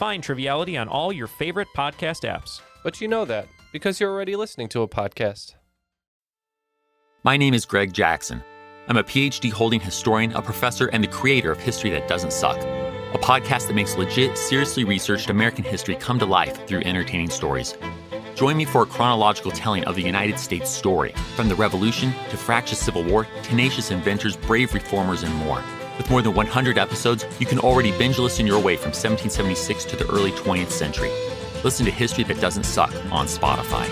Find Triviality on all your favorite podcast apps. but you know that because you're already listening to a podcast. My name is Greg Jackson. I'm a PhD holding historian, a professor, and the creator of History That Doesn't Suck, a podcast that makes legit, seriously researched American history come to life through entertaining stories. Join me for a chronological telling of the United States story, from the Revolution to fractious Civil War, tenacious inventors, brave reformers, and more. With more than 100 episodes, you can already binge listen your way from 1776 to the early 20th century. Listen to History That Doesn't Suck on Spotify.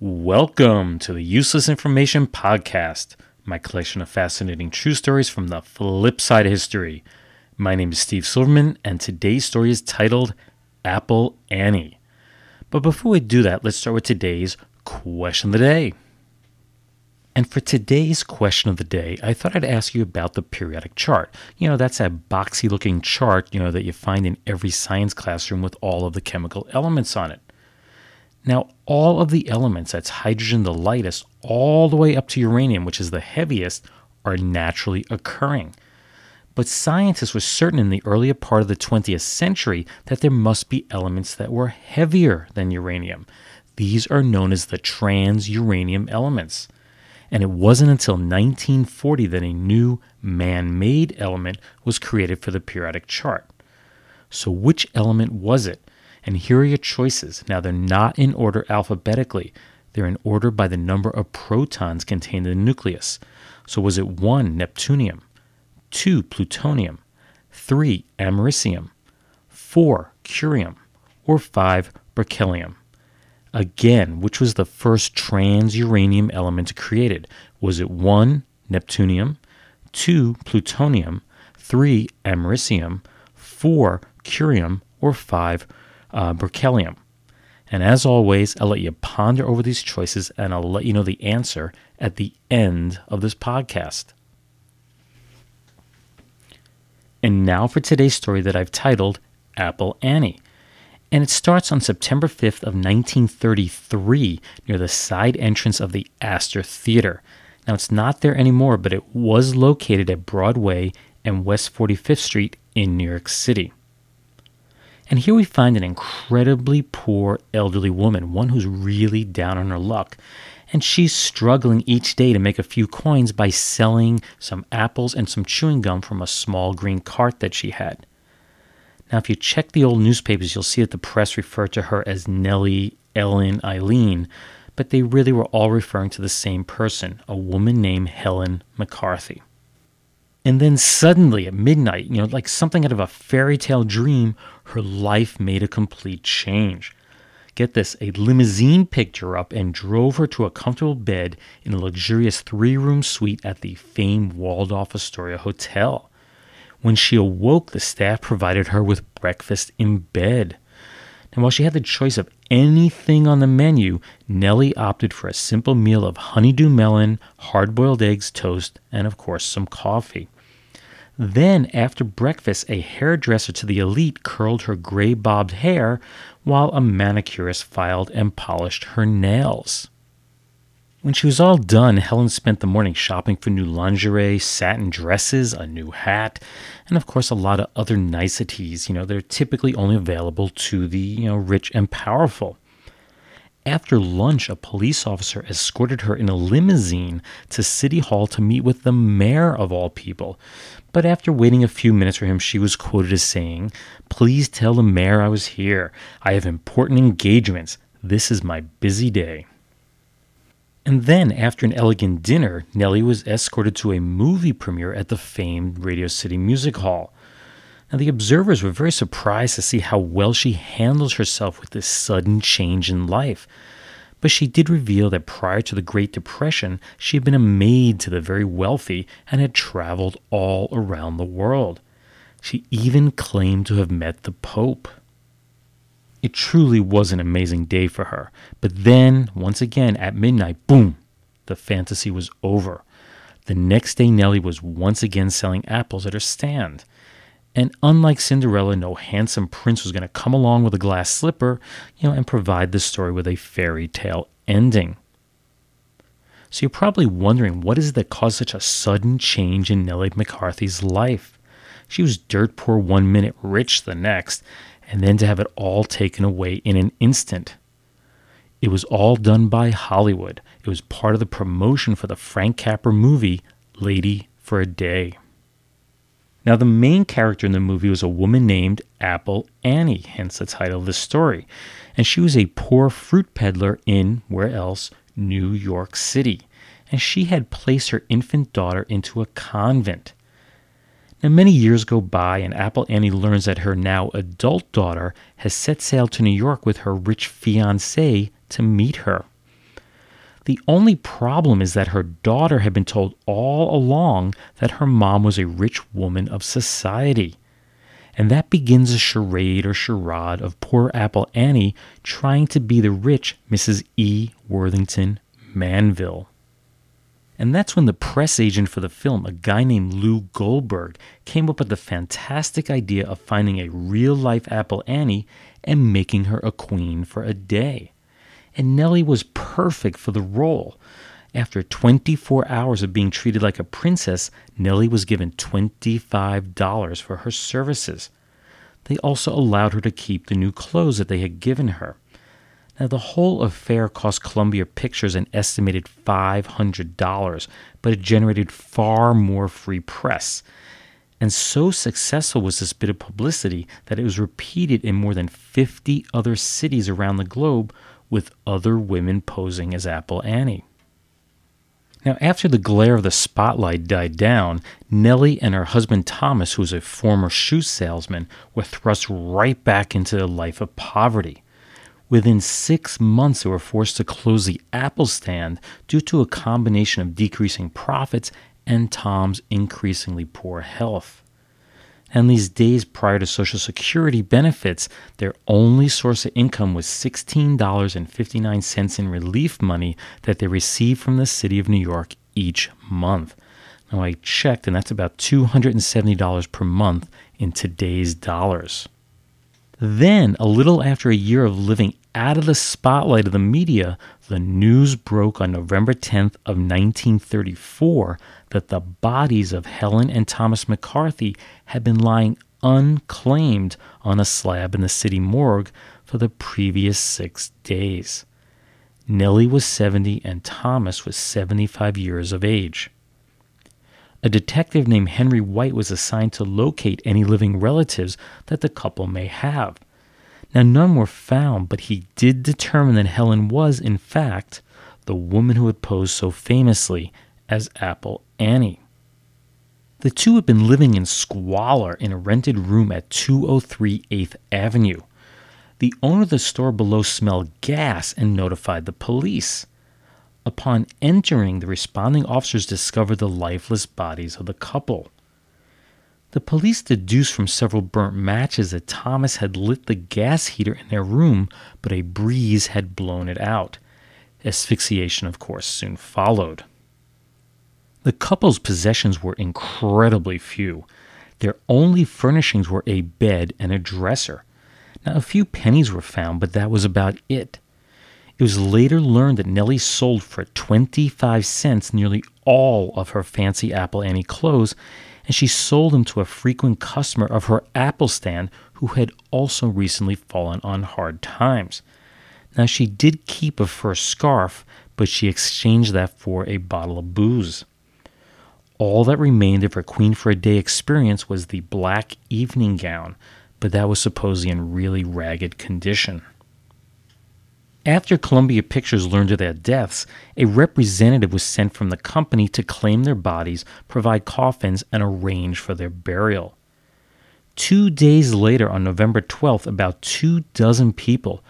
Welcome to the Useless Information Podcast, my collection of fascinating true stories from the flip side of history. My name is Steve Silverman, and today's story is titled Apple Annie. But before we do that, let's start with today's question of the day. And for today's question of the day, I thought I'd ask you about the periodic chart. You know, that's that boxy looking chart, you know, that you find in every science classroom with all of the chemical elements on it. Now, all of the elements, that's hydrogen the lightest, all the way up to uranium, which is the heaviest, are naturally occurring. But scientists were certain in the earlier part of the 20th century that there must be elements that were heavier than uranium. These are known as the trans uranium elements. And it wasn't until 1940 that a new man made element was created for the periodic chart. So, which element was it? And here are your choices. Now, they're not in order alphabetically, they're in order by the number of protons contained in the nucleus. So, was it 1, Neptunium, 2, plutonium, 3, americium, 4, curium, or 5, berkelium? Again, which was the first trans uranium element created? Was it 1, Neptunium, 2, plutonium, 3, americium, 4, curium, or 5, uh, berkelium. And as always, I'll let you ponder over these choices and I'll let you know the answer at the end of this podcast. And now for today's story that I've titled Apple Annie. And it starts on September 5th of 1933 near the side entrance of the Astor Theater. Now it's not there anymore, but it was located at Broadway and West 45th Street in New York City. And here we find an incredibly poor elderly woman, one who's really down on her luck. And she's struggling each day to make a few coins by selling some apples and some chewing gum from a small green cart that she had. Now, if you check the old newspapers, you'll see that the press referred to her as Nellie Ellen Eileen, but they really were all referring to the same person, a woman named Helen McCarthy. And then suddenly at midnight, you know, like something out of a fairy tale dream, her life made a complete change. Get this a limousine picked her up and drove her to a comfortable bed in a luxurious three room suite at the famed Waldorf Astoria Hotel. When she awoke, the staff provided her with breakfast in bed. And while she had the choice of anything on the menu, Nellie opted for a simple meal of honeydew melon, hard boiled eggs, toast, and of course some coffee. Then, after breakfast, a hairdresser to the elite curled her gray bobbed hair, while a manicurist filed and polished her nails. When she was all done, Helen spent the morning shopping for new lingerie, satin dresses, a new hat, and of course a lot of other niceties, you know, they're typically only available to the, you know, rich and powerful. After lunch, a police officer escorted her in a limousine to City Hall to meet with the mayor of all people. But after waiting a few minutes for him, she was quoted as saying, Please tell the mayor I was here. I have important engagements. This is my busy day. And then, after an elegant dinner, Nellie was escorted to a movie premiere at the famed Radio City Music Hall. Now, the observers were very surprised to see how well she handles herself with this sudden change in life. But she did reveal that prior to the Great Depression, she had been a maid to the very wealthy and had traveled all around the world. She even claimed to have met the Pope. It truly was an amazing day for her. But then, once again, at midnight, boom, the fantasy was over. The next day, Nellie was once again selling apples at her stand. And unlike Cinderella, no handsome prince was going to come along with a glass slipper, you know, and provide the story with a fairy tale ending. So you're probably wondering what is it that caused such a sudden change in Nellie McCarthy's life? She was dirt poor one minute, rich the next, and then to have it all taken away in an instant. It was all done by Hollywood. It was part of the promotion for the Frank Capra movie, Lady for a Day. Now, the main character in the movie was a woman named Apple Annie, hence the title of the story. And she was a poor fruit peddler in, where else, New York City. And she had placed her infant daughter into a convent. Now, many years go by, and Apple Annie learns that her now adult daughter has set sail to New York with her rich fiance to meet her. The only problem is that her daughter had been told all along that her mom was a rich woman of society. And that begins a charade or charade of poor Apple Annie trying to be the rich Mrs. E. Worthington Manville. And that's when the press agent for the film, a guy named Lou Goldberg, came up with the fantastic idea of finding a real life Apple Annie and making her a queen for a day. And Nellie was perfect for the role. After 24 hours of being treated like a princess, Nellie was given $25 for her services. They also allowed her to keep the new clothes that they had given her. Now, the whole affair cost Columbia Pictures an estimated $500, but it generated far more free press. And so successful was this bit of publicity that it was repeated in more than 50 other cities around the globe with other women posing as Apple Annie. Now, after the glare of the spotlight died down, Nellie and her husband Thomas, who was a former shoe salesman, were thrust right back into a life of poverty. Within six months, they were forced to close the Apple stand due to a combination of decreasing profits and Tom's increasingly poor health. And these days prior to Social Security benefits, their only source of income was $16.59 in relief money that they received from the city of New York each month. Now, I checked, and that's about $270 per month in today's dollars. Then, a little after a year of living out of the spotlight of the media, the news broke on November 10th of 1934 that the bodies of Helen and Thomas McCarthy had been lying unclaimed on a slab in the city morgue for the previous 6 days. Nellie was 70 and Thomas was 75 years of age. A detective named Henry White was assigned to locate any living relatives that the couple may have. Now, none were found, but he did determine that Helen was, in fact, the woman who had posed so famously as Apple Annie. The two had been living in squalor in a rented room at 203 8th Avenue. The owner of the store below smelled gas and notified the police. Upon entering, the responding officers discovered the lifeless bodies of the couple. The police deduced from several burnt matches that Thomas had lit the gas heater in their room, but a breeze had blown it out. Asphyxiation, of course, soon followed. The couple's possessions were incredibly few. Their only furnishings were a bed and a dresser. Now, a few pennies were found, but that was about it. It was later learned that Nellie sold for 25 cents nearly all of her fancy Apple Annie clothes and she sold them to a frequent customer of her apple stand who had also recently fallen on hard times. Now, she did keep a fur scarf, but she exchanged that for a bottle of booze. All that remained of her Queen for a Day experience was the black evening gown, but that was supposedly in really ragged condition. After Columbia Pictures learned of their deaths, a representative was sent from the company to claim their bodies, provide coffins, and arrange for their burial. Two days later, on November 12th, about two dozen people,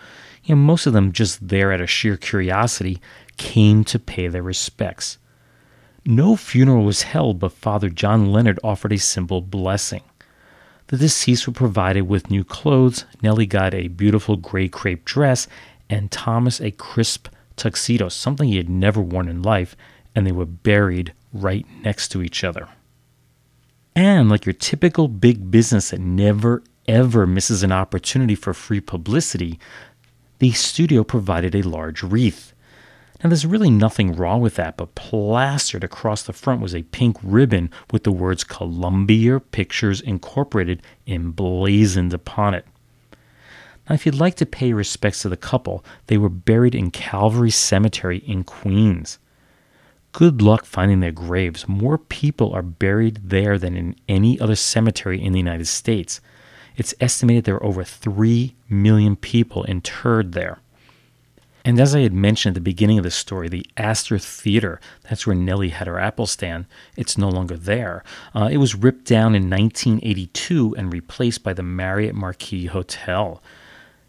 you know, most of them just there out of sheer curiosity, came to pay their respects. No funeral was held, but Father John Leonard offered a simple blessing. The deceased were provided with new clothes, Nellie got a beautiful gray crepe dress, and Thomas a crisp tuxedo, something he had never worn in life, and they were buried right next to each other. And like your typical big business that never ever misses an opportunity for free publicity, the studio provided a large wreath. Now, there's really nothing wrong with that, but plastered across the front was a pink ribbon with the words Columbia Pictures Incorporated emblazoned upon it. Now, if you'd like to pay respects to the couple, they were buried in Calvary Cemetery in Queens. Good luck finding their graves. More people are buried there than in any other cemetery in the United States. It's estimated there are over 3 million people interred there. And as I had mentioned at the beginning of the story, the Astor Theater, that's where Nellie had her Apple stand, it's no longer there. Uh, it was ripped down in 1982 and replaced by the Marriott Marquis Hotel.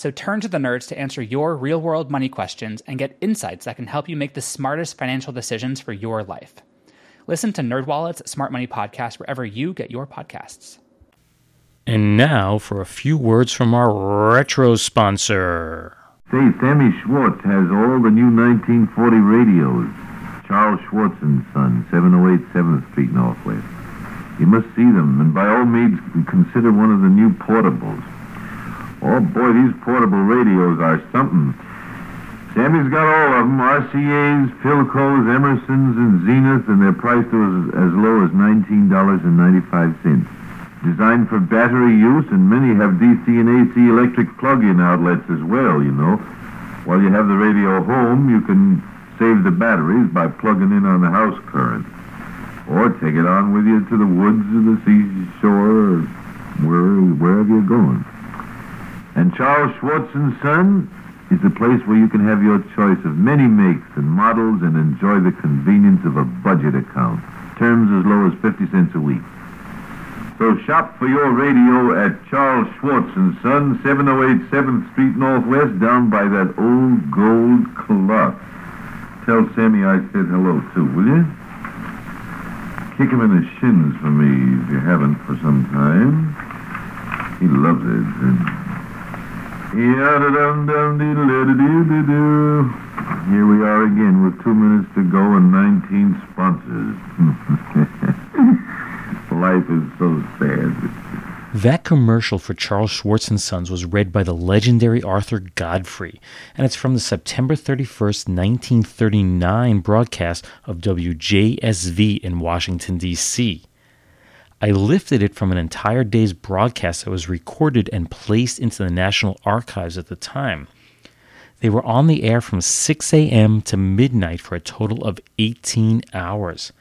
So turn to the nerds to answer your real world money questions and get insights that can help you make the smartest financial decisions for your life. Listen to NerdWallet's Smart Money Podcast wherever you get your podcasts. And now for a few words from our retro sponsor. Say, Sammy Schwartz has all the new 1940 radios. Charles Schwartz and Son, 708 7th Street Northwest. You must see them, and by all means consider one of the new portables. Oh boy, these portable radios are something. Sammy's got all of them, RCAs, Philcos, Emersons, and Zenith, and they're priced as, as low as $19.95 designed for battery use, and many have DC and AC electric plug-in outlets as well, you know. While you have the radio home, you can save the batteries by plugging in on the house current. Or take it on with you to the woods or the seashore or where, wherever you're going. And Charles Schwartz and Son is the place where you can have your choice of many makes and models and enjoy the convenience of a budget account. Terms as low as 50 cents a week. So shop for your radio at Charles Schwartz and Son, 708 7th Street Northwest, down by that old gold clock. Tell Sammy I said hello too, will you? Kick him in the shins for me if you haven't for some time. He loves it. Here we are again with two minutes to go and 19 sponsors. Life is so sad. That commercial for Charles Schwartz and Sons was read by the legendary Arthur Godfrey, and it's from the September 31st, 1939 broadcast of WJSV in Washington, D.C. I lifted it from an entire day's broadcast that was recorded and placed into the National Archives at the time. They were on the air from 6 a.m. to midnight for a total of 18 hours.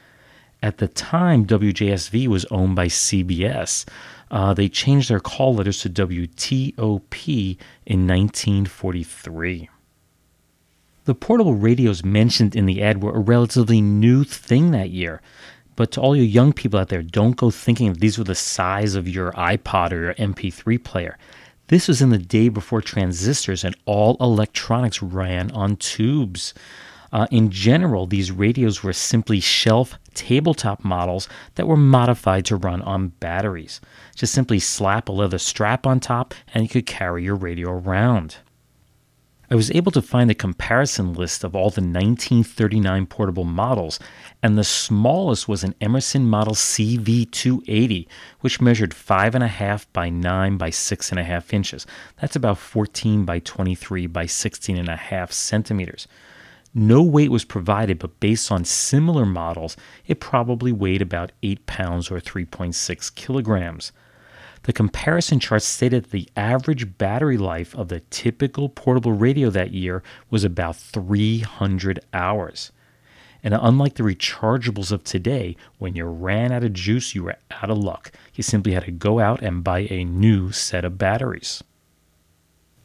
At the time, WJSV was owned by CBS. Uh, they changed their call letters to WTOP in 1943. The portable radios mentioned in the ad were a relatively new thing that year. But to all you young people out there, don't go thinking these were the size of your iPod or your MP3 player. This was in the day before transistors and all electronics ran on tubes. Uh, in general, these radios were simply shelf tabletop models that were modified to run on batteries. Just simply slap a leather strap on top and you could carry your radio around. I was able to find a comparison list of all the 1939 portable models, and the smallest was an Emerson Model CV280, which measured 5.5 by 9 by 6.5 inches. That's about 14 by 23 by 16.5 centimeters. No weight was provided, but based on similar models, it probably weighed about 8 pounds or 3.6 kilograms. The comparison chart stated that the average battery life of the typical portable radio that year was about 300 hours. And unlike the rechargeables of today, when you ran out of juice, you were out of luck. You simply had to go out and buy a new set of batteries.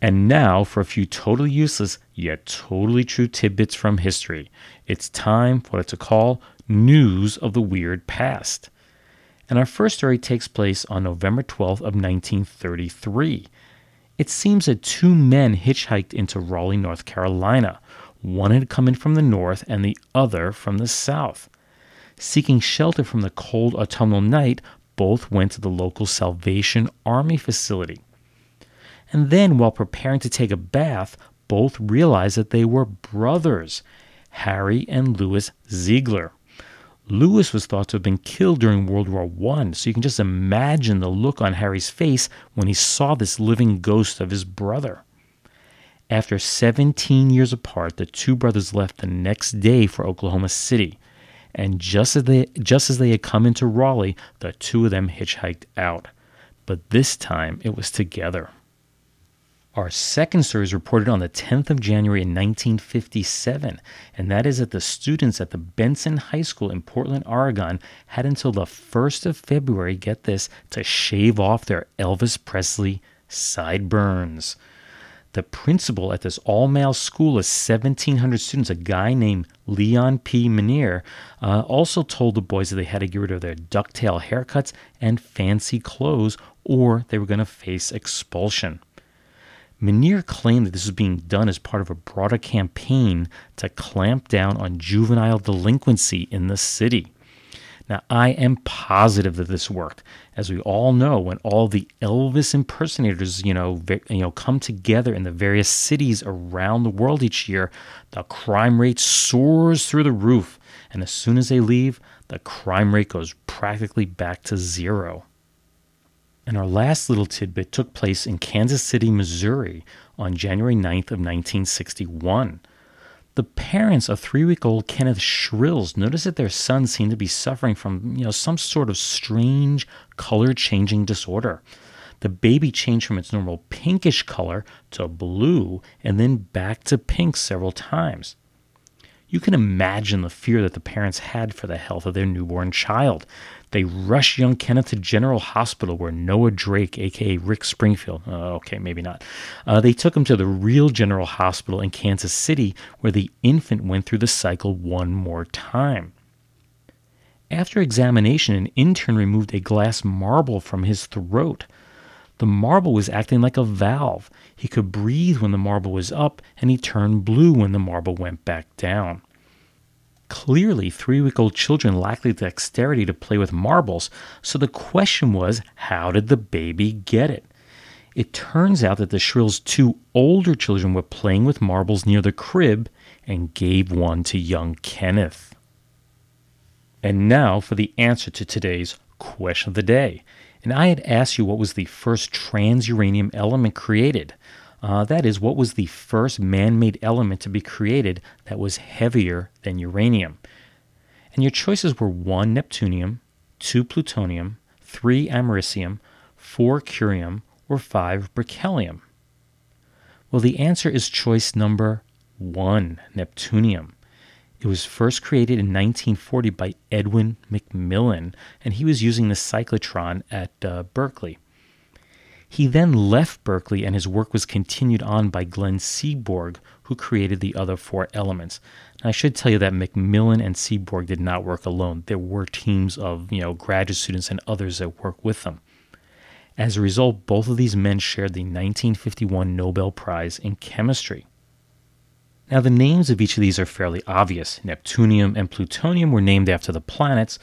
And now for a few totally useless yet totally true tidbits from history. It's time for what to call News of the Weird Past. And our first story takes place on November 12th of 1933. It seems that two men hitchhiked into Raleigh, North Carolina. One had come in from the north and the other from the south. Seeking shelter from the cold autumnal night, both went to the local Salvation Army facility. And then, while preparing to take a bath, both realized that they were brothers, Harry and Louis Ziegler. Louis was thought to have been killed during World War I, so you can just imagine the look on Harry's face when he saw this living ghost of his brother. After 17 years apart, the two brothers left the next day for Oklahoma City. And just as they just as they had come into Raleigh, the two of them hitchhiked out. But this time it was together. Our second story is reported on the 10th of January in 1957, and that is that the students at the Benson High School in Portland, Oregon had until the 1st of February, get this, to shave off their Elvis Presley sideburns. The principal at this all male school of 1,700 students, a guy named Leon P. Menier, uh, also told the boys that they had to get rid of their ducktail haircuts and fancy clothes, or they were going to face expulsion. Menier claimed that this was being done as part of a broader campaign to clamp down on juvenile delinquency in the city. Now, I am positive that this worked. As we all know, when all the Elvis impersonators, you know, you know, come together in the various cities around the world each year, the crime rate soars through the roof. And as soon as they leave, the crime rate goes practically back to zero. And our last little tidbit took place in Kansas City, Missouri on January 9th of 1961. The parents of three-week-old Kenneth Shrills noticed that their son seemed to be suffering from, you know, some sort of strange color-changing disorder. The baby changed from its normal pinkish color to blue and then back to pink several times. You can imagine the fear that the parents had for the health of their newborn child. They rushed young Kenneth to General Hospital, where Noah Drake, aka Rick Springfield, uh, okay, maybe not, uh, they took him to the real General Hospital in Kansas City, where the infant went through the cycle one more time. After examination, an intern removed a glass marble from his throat. The marble was acting like a valve. He could breathe when the marble was up, and he turned blue when the marble went back down. Clearly, three week old children lack the dexterity to play with marbles, so the question was how did the baby get it? It turns out that the Shrill's two older children were playing with marbles near the crib and gave one to young Kenneth. And now for the answer to today's question of the day. And I had asked you what was the first trans uranium element created. Uh, that is, what was the first man made element to be created that was heavier than uranium? And your choices were 1 neptunium, 2 plutonium, 3 americium, 4 curium, or 5 berkelium. Well, the answer is choice number 1 neptunium. It was first created in 1940 by Edwin McMillan, and he was using the cyclotron at uh, Berkeley. He then left Berkeley and his work was continued on by Glenn Seaborg, who created the other four elements. I should tell you that McMillan and Seaborg did not work alone. There were teams of, you know, graduate students and others that worked with them. As a result, both of these men shared the 1951 Nobel Prize in Chemistry. Now, the names of each of these are fairly obvious. Neptunium and plutonium were named after the planets,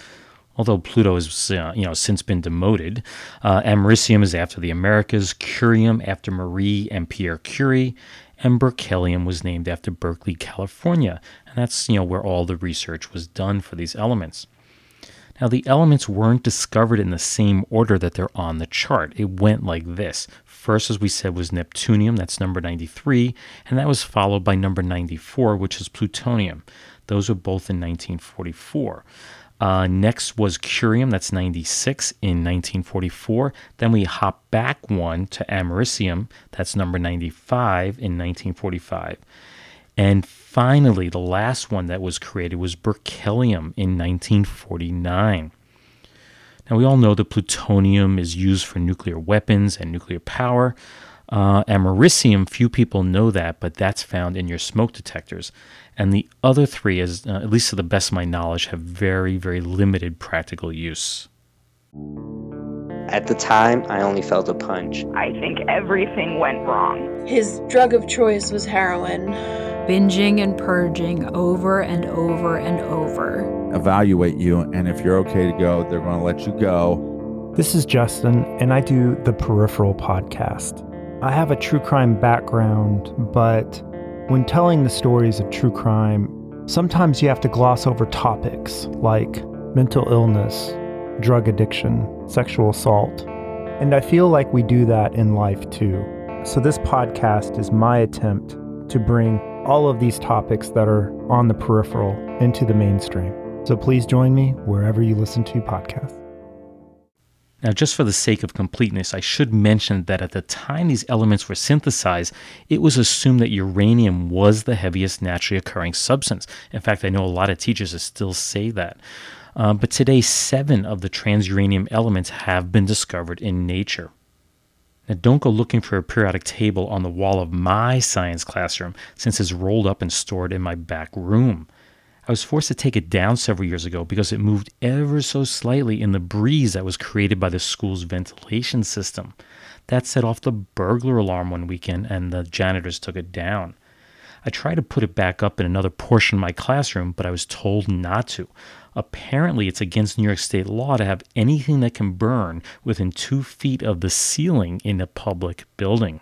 although Pluto has uh, you know since been demoted. Uh, americium is after the Americas, curium after Marie and Pierre Curie, and berkelium was named after Berkeley, California, and that's you know where all the research was done for these elements. Now the elements weren't discovered in the same order that they're on the chart. It went like this. First, as we said, was neptunium, that's number 93, and that was followed by number 94, which is plutonium. Those were both in 1944. Uh, next was curium, that's 96 in 1944. Then we hop back one to americium, that's number 95 in 1945. And finally, the last one that was created was berkelium in 1949. Now, we all know that plutonium is used for nuclear weapons and nuclear power. Uh, americium, few people know that, but that's found in your smoke detectors. And the other three, as uh, at least to the best of my knowledge, have very, very limited practical use. At the time, I only felt a punch. I think everything went wrong. His drug of choice was heroin. Binging and purging over and over and over. Evaluate you, and if you're okay to go, they're going to let you go. This is Justin, and I do the Peripheral podcast. I have a true crime background, but when telling the stories of true crime, sometimes you have to gloss over topics like mental illness, drug addiction, sexual assault. And I feel like we do that in life too. So, this podcast is my attempt to bring all of these topics that are on the peripheral into the mainstream. So, please join me wherever you listen to podcasts. Now, just for the sake of completeness, I should mention that at the time these elements were synthesized, it was assumed that uranium was the heaviest naturally occurring substance. In fact, I know a lot of teachers still say that. Uh, but today, seven of the transuranium elements have been discovered in nature. Now, don't go looking for a periodic table on the wall of my science classroom since it's rolled up and stored in my back room. I was forced to take it down several years ago because it moved ever so slightly in the breeze that was created by the school's ventilation system. That set off the burglar alarm one weekend, and the janitors took it down. I tried to put it back up in another portion of my classroom, but I was told not to. Apparently, it's against New York State law to have anything that can burn within two feet of the ceiling in a public building.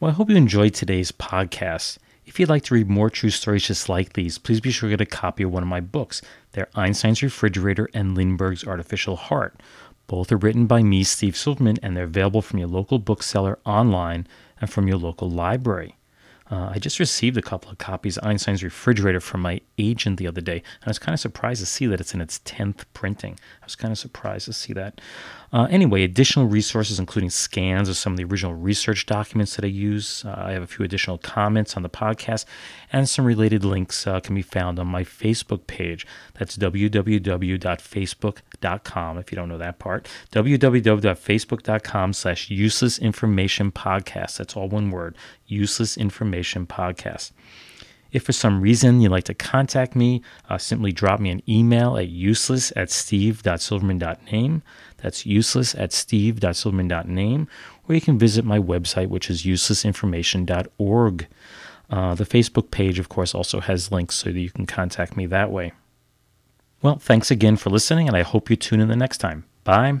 Well, I hope you enjoyed today's podcast. If you'd like to read more true stories just like these, please be sure to get a copy of one of my books. They're Einstein's Refrigerator and Lindbergh's Artificial Heart. Both are written by me, Steve Silverman, and they're available from your local bookseller online and from your local library. Uh, I just received a couple of copies of Einstein's Refrigerator from my agent the other day, and I was kind of surprised to see that it's in its 10th printing. I was kind of surprised to see that. Uh, anyway, additional resources, including scans of some of the original research documents that I use. Uh, I have a few additional comments on the podcast, and some related links uh, can be found on my Facebook page. That's www.facebook.com, if you don't know that part. www.facebook.com slash useless information podcast. That's all one word, useless information podcast. If for some reason you'd like to contact me, uh, simply drop me an email at useless at steve.silverman.name. That's useless at steve.silverman.name. Or you can visit my website, which is uselessinformation.org. Uh, the Facebook page, of course, also has links so that you can contact me that way. Well, thanks again for listening, and I hope you tune in the next time. Bye.